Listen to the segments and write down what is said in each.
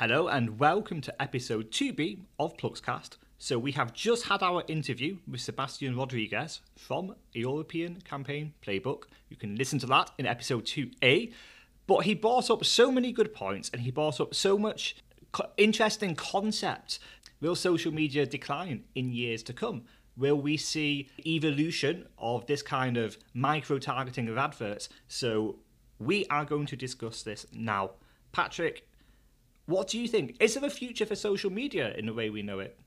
Hello and welcome to episode 2B of Pluxcast. So we have just had our interview with Sebastian Rodriguez from European Campaign Playbook. You can listen to that in episode 2A. But he brought up so many good points and he brought up so much interesting concepts. Will social media decline in years to come? Will we see evolution of this kind of micro targeting of adverts? So we are going to discuss this now. Patrick, what do you think? Is there a future for social media in the way we know it?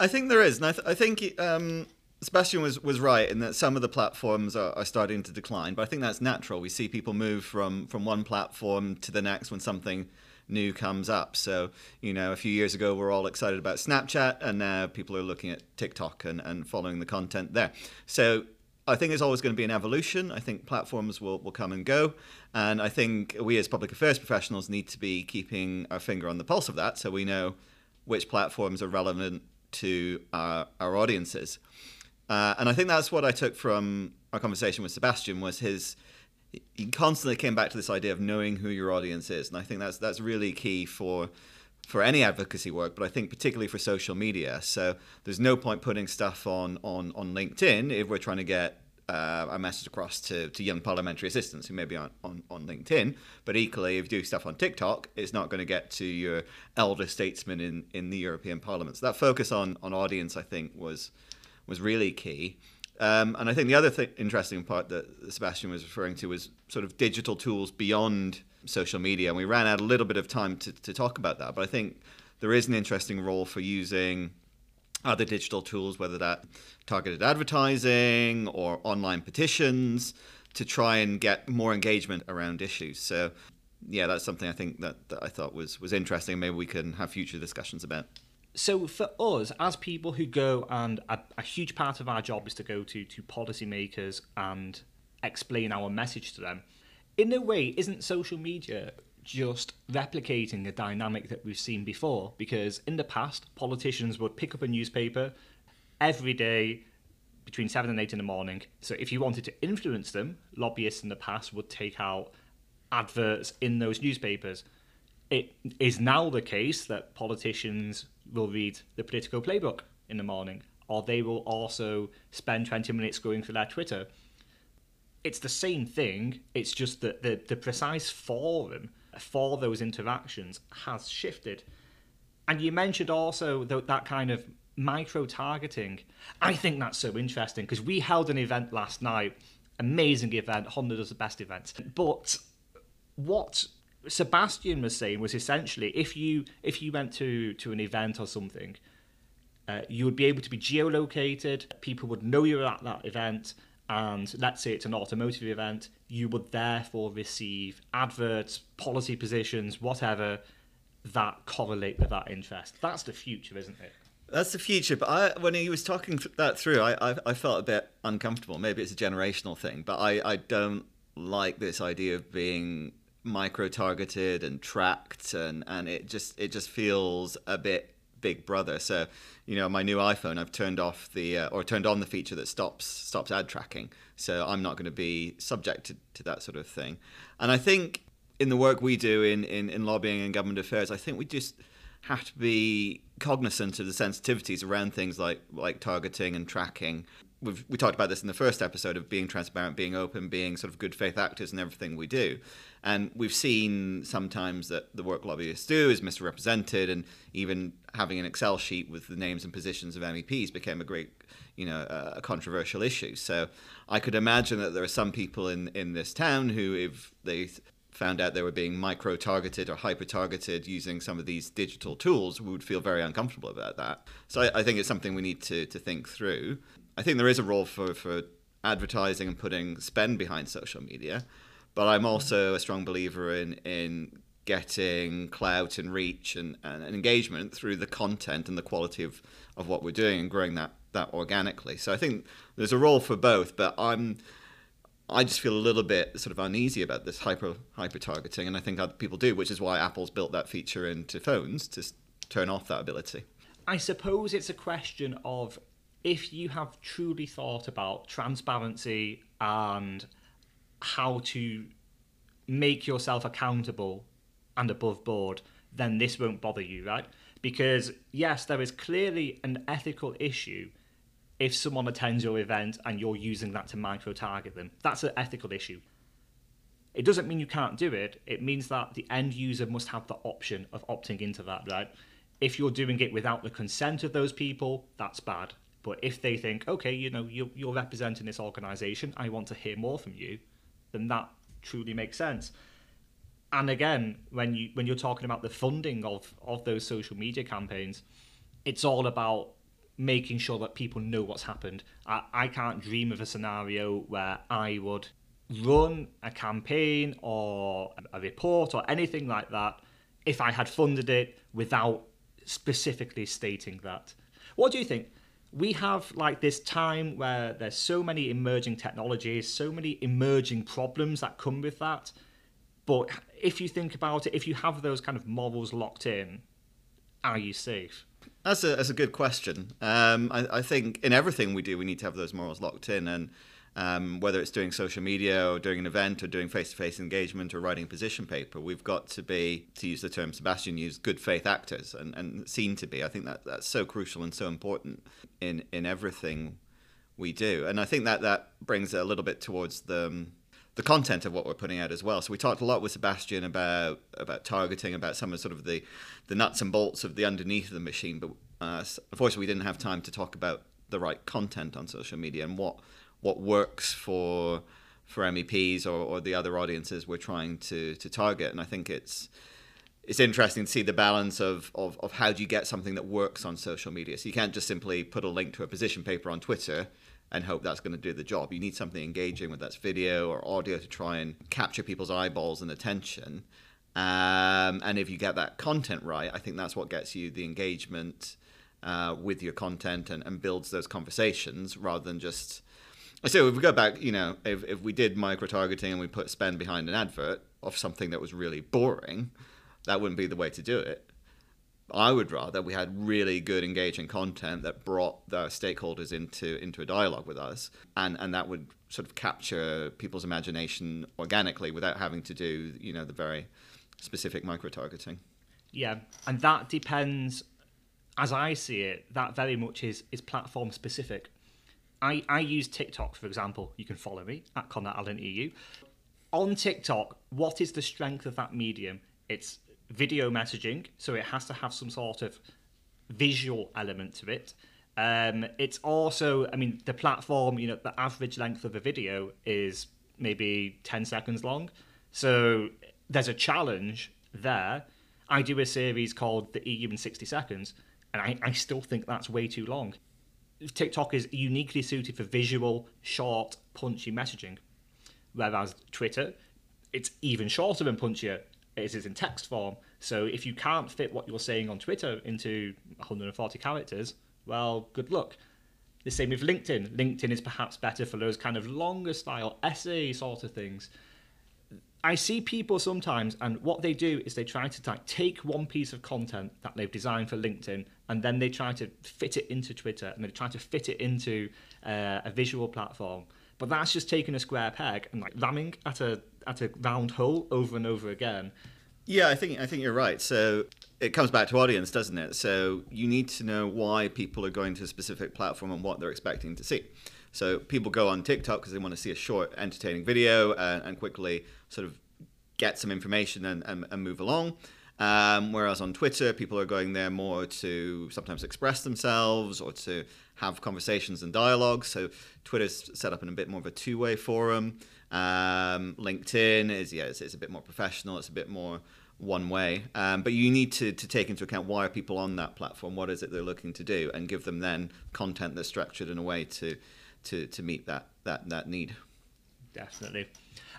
I think there is, and I, th- I think um, Sebastian was, was right in that some of the platforms are, are starting to decline, but I think that's natural. We see people move from, from one platform to the next when something new comes up. So, you know, a few years ago, we are all excited about Snapchat, and now people are looking at TikTok and, and following the content there. So, I think there's always going to be an evolution. I think platforms will, will come and go. And I think we as public affairs professionals need to be keeping our finger on the pulse of that so we know which platforms are relevant to our, our audiences. Uh, and I think that's what I took from our conversation with Sebastian was his he constantly came back to this idea of knowing who your audience is. And I think that's that's really key for for any advocacy work, but I think particularly for social media. So there's no point putting stuff on on, on LinkedIn if we're trying to get uh, a message across to, to young parliamentary assistants who maybe aren't on, on LinkedIn. But equally, if you do stuff on TikTok, it's not going to get to your elder statesmen in, in the European Parliament. So that focus on, on audience, I think, was was really key. Um, and I think the other th- interesting part that Sebastian was referring to was sort of digital tools beyond social media. And we ran out a little bit of time to, to talk about that. But I think there is an interesting role for using other digital tools, whether that targeted advertising or online petitions, to try and get more engagement around issues. So, yeah, that's something I think that, that I thought was was interesting. Maybe we can have future discussions about. So for us, as people who go and a, a huge part of our job is to go to to policymakers and explain our message to them in a way, isn't social media just replicating a dynamic that we've seen before? Because in the past, politicians would pick up a newspaper every day between 7 and 8 in the morning. So if you wanted to influence them, lobbyists in the past would take out adverts in those newspapers. It is now the case that politicians will read the Politico Playbook in the morning, or they will also spend 20 minutes going through their Twitter it's the same thing. It's just that the, the precise forum for those interactions has shifted. And you mentioned also that, that kind of micro targeting. I think that's so interesting because we held an event last night, amazing event. Honda does the best events. But what Sebastian was saying was essentially if you if you went to to an event or something, uh, you would be able to be geolocated. People would know you were at that event and let's say it's an automotive event, you would therefore receive adverts, policy positions, whatever that correlate with that interest. That's the future, isn't it? That's the future. But I, when he was talking th- that through, I, I, I, felt a bit uncomfortable. Maybe it's a generational thing, but I, I don't like this idea of being micro targeted and tracked, and, and it just it just feels a bit Big Brother. So, you know, my new iPhone, I've turned off the uh, or turned on the feature that stops stops ad tracking. So I'm not going to be subjected to that sort of thing. And I think in the work we do in, in, in lobbying and government affairs, I think we just have to be cognizant of the sensitivities around things like like targeting and tracking. We've, we talked about this in the first episode of being transparent, being open, being sort of good faith actors in everything we do. And we've seen sometimes that the work lobbyists do is misrepresented, and even having an Excel sheet with the names and positions of MEPs became a great, you know, a controversial issue. So I could imagine that there are some people in in this town who, if they found out they were being micro targeted or hyper targeted using some of these digital tools, would feel very uncomfortable about that. So I, I think it's something we need to to think through. I think there is a role for for advertising and putting spend behind social media. But I'm also a strong believer in in getting clout and reach and, and engagement through the content and the quality of, of what we're doing and growing that that organically. So I think there's a role for both, but I'm I just feel a little bit sort of uneasy about this hyper hyper targeting, and I think other people do, which is why Apple's built that feature into phones to turn off that ability. I suppose it's a question of if you have truly thought about transparency and how to make yourself accountable and above board, then this won't bother you, right? Because yes, there is clearly an ethical issue if someone attends your event and you're using that to micro target them. That's an ethical issue. It doesn't mean you can't do it. It means that the end user must have the option of opting into that, right? If you're doing it without the consent of those people, that's bad. But if they think, okay, you know, you're, you're representing this organization, I want to hear more from you, then that truly makes sense. And again, when you when you're talking about the funding of of those social media campaigns, it's all about making sure that people know what's happened. I, I can't dream of a scenario where I would run a campaign or a report or anything like that if I had funded it without specifically stating that. What do you think? We have like this time where there's so many emerging technologies, so many emerging problems that come with that. But if you think about it, if you have those kind of morals locked in, are you safe? That's a that's a good question. Um, I, I think in everything we do, we need to have those morals locked in, and um, whether it's doing social media or doing an event or doing face-to-face engagement or writing a position paper, we've got to be, to use the term Sebastian used, good faith actors and, and seen to be. I think that that's so crucial and so important in in everything we do, and I think that that brings a little bit towards the um, the content of what we're putting out as well. So we talked a lot with Sebastian about about targeting, about some of sort of the the nuts and bolts of the underneath of the machine, but uh, unfortunately we didn't have time to talk about the right content on social media and what what works for for MEPs or, or the other audiences we're trying to to target. And I think it's it's interesting to see the balance of, of, of how do you get something that works on social media. So you can't just simply put a link to a position paper on Twitter and hope that's going to do the job. You need something engaging, whether that's video or audio, to try and capture people's eyeballs and attention. Um, and if you get that content right, I think that's what gets you the engagement uh, with your content and, and builds those conversations rather than just so if we go back, you know, if, if we did micro targeting and we put spend behind an advert of something that was really boring, that wouldn't be the way to do it. I would rather we had really good engaging content that brought the stakeholders into into a dialogue with us and and that would sort of capture people's imagination organically without having to do, you know, the very specific micro targeting. Yeah, and that depends as I see it, that very much is is platform specific. I, I use TikTok, for example. You can follow me at Connor Allen EU. On TikTok, what is the strength of that medium? It's video messaging, so it has to have some sort of visual element to it. Um, it's also, I mean, the platform, you know, the average length of a video is maybe 10 seconds long. So there's a challenge there. I do a series called The EU in 60 Seconds, and I, I still think that's way too long. TikTok is uniquely suited for visual, short, punchy messaging, whereas Twitter, it's even shorter and punchier. It is in text form. So if you can't fit what you're saying on Twitter into 140 characters, well, good luck. The same with LinkedIn. LinkedIn is perhaps better for those kind of longer style essay sort of things. I see people sometimes, and what they do is they try to like, take one piece of content that they've designed for LinkedIn, and then they try to fit it into Twitter, and they try to fit it into uh, a visual platform. But that's just taking a square peg and like ramming at a at a round hole over and over again. Yeah, I think I think you're right. So it comes back to audience, doesn't it? So you need to know why people are going to a specific platform and what they're expecting to see. So people go on TikTok because they want to see a short, entertaining video and, and quickly sort of get some information and, and, and move along. Um, whereas on Twitter, people are going there more to sometimes express themselves or to have conversations and dialogues. So Twitter's set up in a bit more of a two-way forum. Um, LinkedIn is yeah, it's, it's, a bit more professional. It's a bit more one way. Um, but you need to, to take into account why are people on that platform? What is it they're looking to do, and give them then content that's structured in a way to to, to meet that, that that need. Definitely.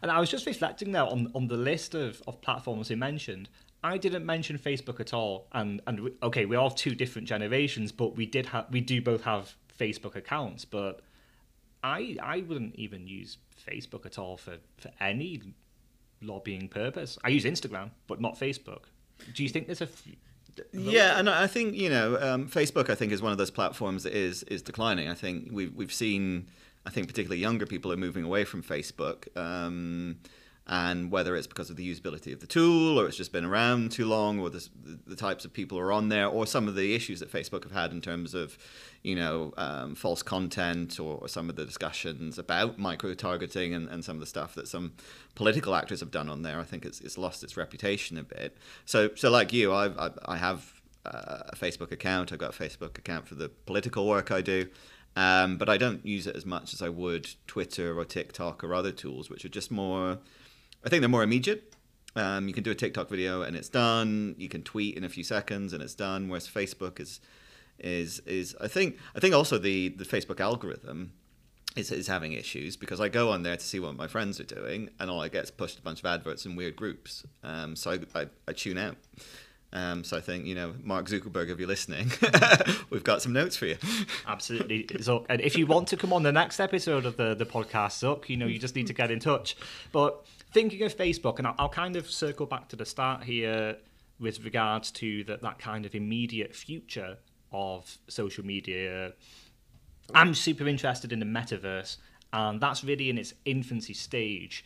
And I was just reflecting now on, on the list of, of platforms you mentioned. I didn't mention Facebook at all, and and we, okay, we're all two different generations, but we did have we do both have Facebook accounts, but I I wouldn't even use Facebook at all for, for any lobbying purpose. I use Instagram, but not Facebook. Do you think there's a f- yeah, and I think you know um, Facebook. I think is one of those platforms that is is declining. I think we've we've seen. I think particularly younger people are moving away from Facebook. Um, and whether it's because of the usability of the tool or it's just been around too long or the, the types of people who are on there or some of the issues that facebook have had in terms of you know um, false content or, or, some of the discussions about micro targeting and, and some of the stuff that some political actors have done on there i think it's, it's lost its reputation a bit so so like you i, I, I have a facebook account i've got a facebook account for the political work i do um, but I don't use it as much as I would Twitter or TikTok or other tools, which are just more I think they're more immediate. Um, you can do a TikTok video and it's done. You can tweet in a few seconds and it's done. Whereas Facebook is is is I think I think also the the Facebook algorithm is is having issues because I go on there to see what my friends are doing and all I get is pushed a bunch of adverts and weird groups. Um, so I, I, I tune out. Um, so I think you know, Mark Zuckerberg, if you're listening, we've got some notes for you. Absolutely, Zuck. And if you want to come on the next episode of the the podcast, Zuck, you know, you just need to get in touch. But thinking of Facebook, and I'll, I'll kind of circle back to the start here with regards to the, that kind of immediate future of social media. I'm super interested in the metaverse, and that's really in its infancy stage.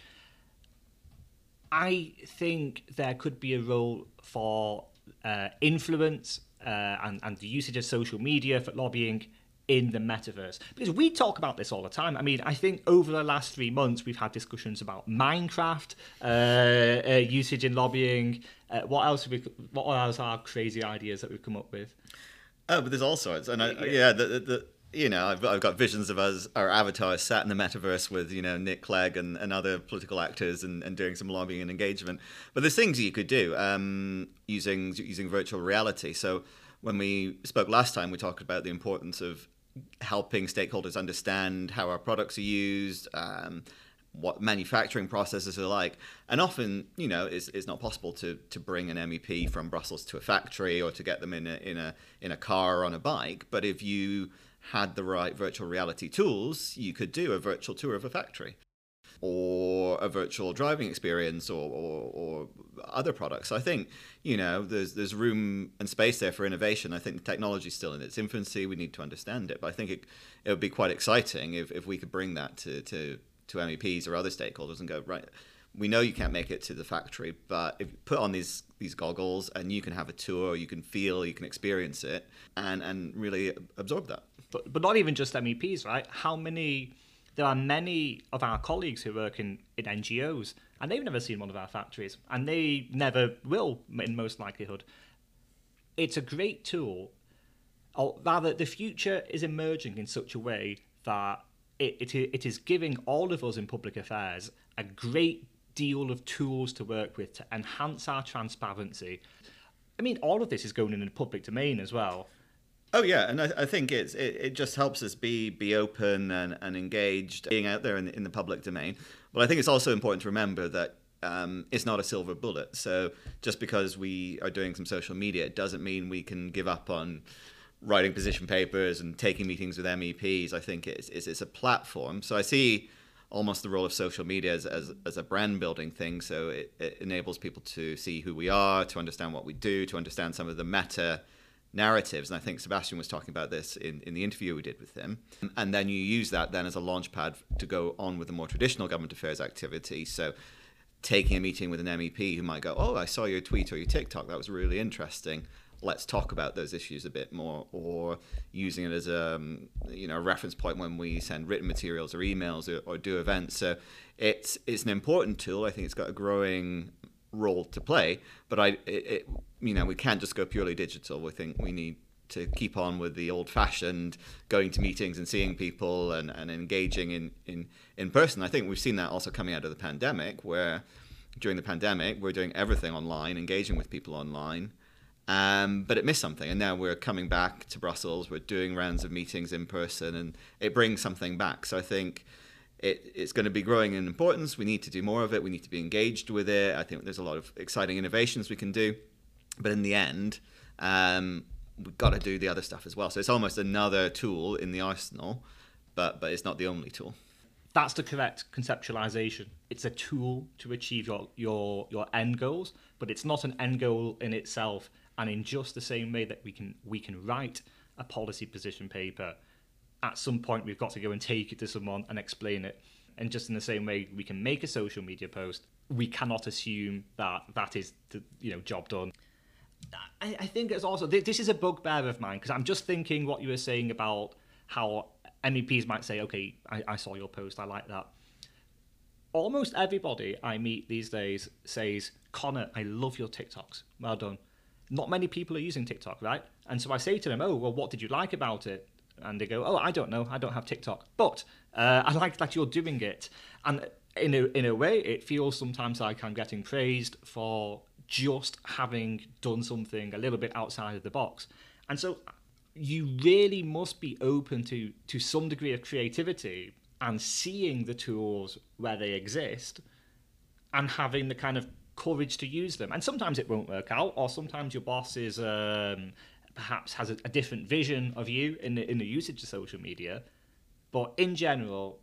I think there could be a role for uh, influence uh, and, and the usage of social media for lobbying in the metaverse because we talk about this all the time. I mean, I think over the last three months we've had discussions about Minecraft uh, uh, usage in lobbying. Uh, what else? Have we, what else are crazy ideas that we've come up with? Oh, but there's all sorts, and I, yeah, the, the, the you know, I've, I've got visions of us, our avatars sat in the metaverse with, you know, Nick Clegg and, and other political actors and, and doing some lobbying and engagement. But there's things you could do um, using using virtual reality. So when we spoke last time, we talked about the importance of helping stakeholders understand how our products are used, um, what manufacturing processes are like. And often, you know, it's, it's not possible to, to bring an MEP from Brussels to a factory or to get them in a, in a, in a car or on a bike. But if you had the right virtual reality tools, you could do a virtual tour of a factory or a virtual driving experience or, or, or, other products. I think, you know, there's, there's room and space there for innovation. I think the technology is still in its infancy. We need to understand it. But I think it, it would be quite exciting if, if we could bring that to, to, to MEPs or other stakeholders and go, right, we know you can't make it to the factory, but if you put on these these goggles and you can have a tour, you can feel, you can experience it, and and really absorb that. But but not even just MEPs, right? How many? There are many of our colleagues who work in, in NGOs, and they've never seen one of our factories, and they never will, in most likelihood. It's a great tool, or rather, the future is emerging in such a way that it, it, it is giving all of us in public affairs a great deal of tools to work with to enhance our transparency. I mean, all of this is going in the public domain as well. Oh yeah, and I, I think it's it, it, just helps us be be open and, and engaged, being out there in, in the public domain. But I think it's also important to remember that um, it's not a silver bullet. So just because we are doing some social media, it doesn't mean we can give up on writing position papers and taking meetings with MEPs. I think it's it's, it's a platform. So I see almost the role of social media as, as, as a brand building thing. So it, it, enables people to see who we are, to understand what we do, to understand some of the meta narratives. And I think Sebastian was talking about this in, in the interview we did with him. And then you use that then as a launch pad to go on with the more traditional government affairs activity. So taking a meeting with an MEP who might go, Oh, I saw your tweet or your TikTok. That was really interesting let's talk about those issues a bit more, or using it as a um, you know a reference point when we send written materials or emails or, or do events. So it's it's an important tool. I think it's got a growing role to play, but I it, it, you know we can't just go purely digital. We think we need to keep on with the old fashioned going to meetings and seeing people and, and engaging in, in, in person. I think we've seen that also coming out of the pandemic where during the pandemic we're doing everything online, engaging with people online. Um, but it missed something, and now we're coming back to Brussels. We're doing rounds of meetings in person, and it brings something back. So I think it, it's going to be growing in importance. We need to do more of it. We need to be engaged with it. I think there's a lot of exciting innovations we can do, but in the end, um, we've got to do the other stuff as well. So it's almost another tool in the arsenal, but but it's not the only tool. That's the correct conceptualization. It's a tool to achieve your your your end goals, but it's not an end goal in itself and in just the same way that we can we can write a policy position paper, at some point we've got to go and take it to someone and explain it. And just in the same way we can make a social media post, we cannot assume that that is the you know job done. I, I think it's also this is a bugbear of mine because I'm just thinking what you were saying about how MEPs might say, "Okay, I, I saw your post, I like that." Almost everybody I meet these days says, "Connor, I love your TikToks. Well done." Not many people are using TikTok, right? And so I say to them, "Oh, well, what did you like about it?" And they go, "Oh, I don't know. I don't have TikTok, but uh, I like that you're doing it." And in a in a way, it feels sometimes like I'm getting praised for just having done something a little bit outside of the box. And so you really must be open to to some degree of creativity and seeing the tools where they exist and having the kind of courage to use them. And sometimes it won't work out, or sometimes your boss is um, perhaps has a, a different vision of you in the in the usage of social media. But in general,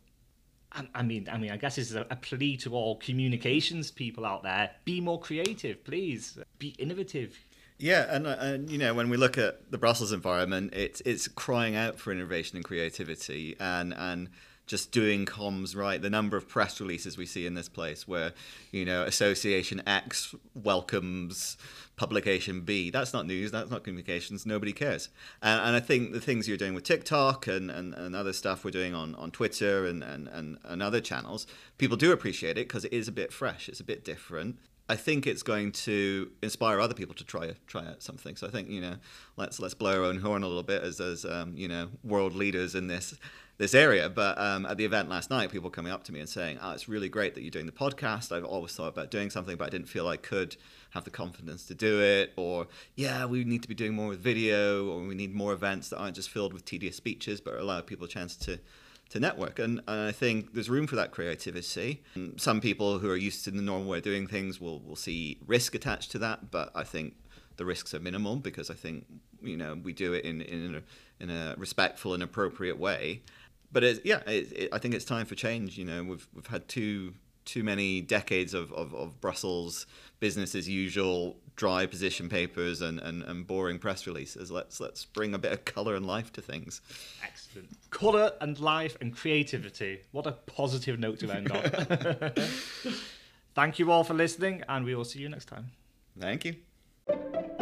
I mean, I mean, I guess this is a, a, plea to all communications people out there: be more creative, please. Be innovative. Yeah, and and you know, when we look at the Brussels environment, it's it's crying out for innovation and creativity, and and just doing comms right. The number of press releases we see in this place where, you know, Association X welcomes publication B. That's not news. That's not communications. Nobody cares. And, and I think the things you're doing with TikTok and, and, and other stuff we're doing on, on Twitter and, and, and, and other channels, people do appreciate it because it is a bit fresh. It's a bit different. I think it's going to inspire other people to try try out something. So I think you know, let's let's blow our own horn a little bit as as um, you know world leaders in this this area. But um, at the event last night, people coming up to me and saying, "Oh, it's really great that you're doing the podcast. I've always thought about doing something, but I didn't feel I could have the confidence to do it." Or, "Yeah, we need to be doing more with video, or we need more events that aren't just filled with tedious speeches, but allow people a chance to." To network, and, and I think there's room for that creativity. Some people who are used to the normal way of doing things will will see risk attached to that, but I think the risks are minimal because I think you know we do it in in a, in a respectful and appropriate way but it, yeah, it, it, I think it's time for change. You know, we've we've had too too many decades of, of, of Brussels business as usual, dry position papers and, and, and boring press releases. Let's let's bring a bit of colour and life to things. Excellent. Colour and life and creativity. What a positive note to end on. Thank you all for listening, and we will see you next time. Thank you.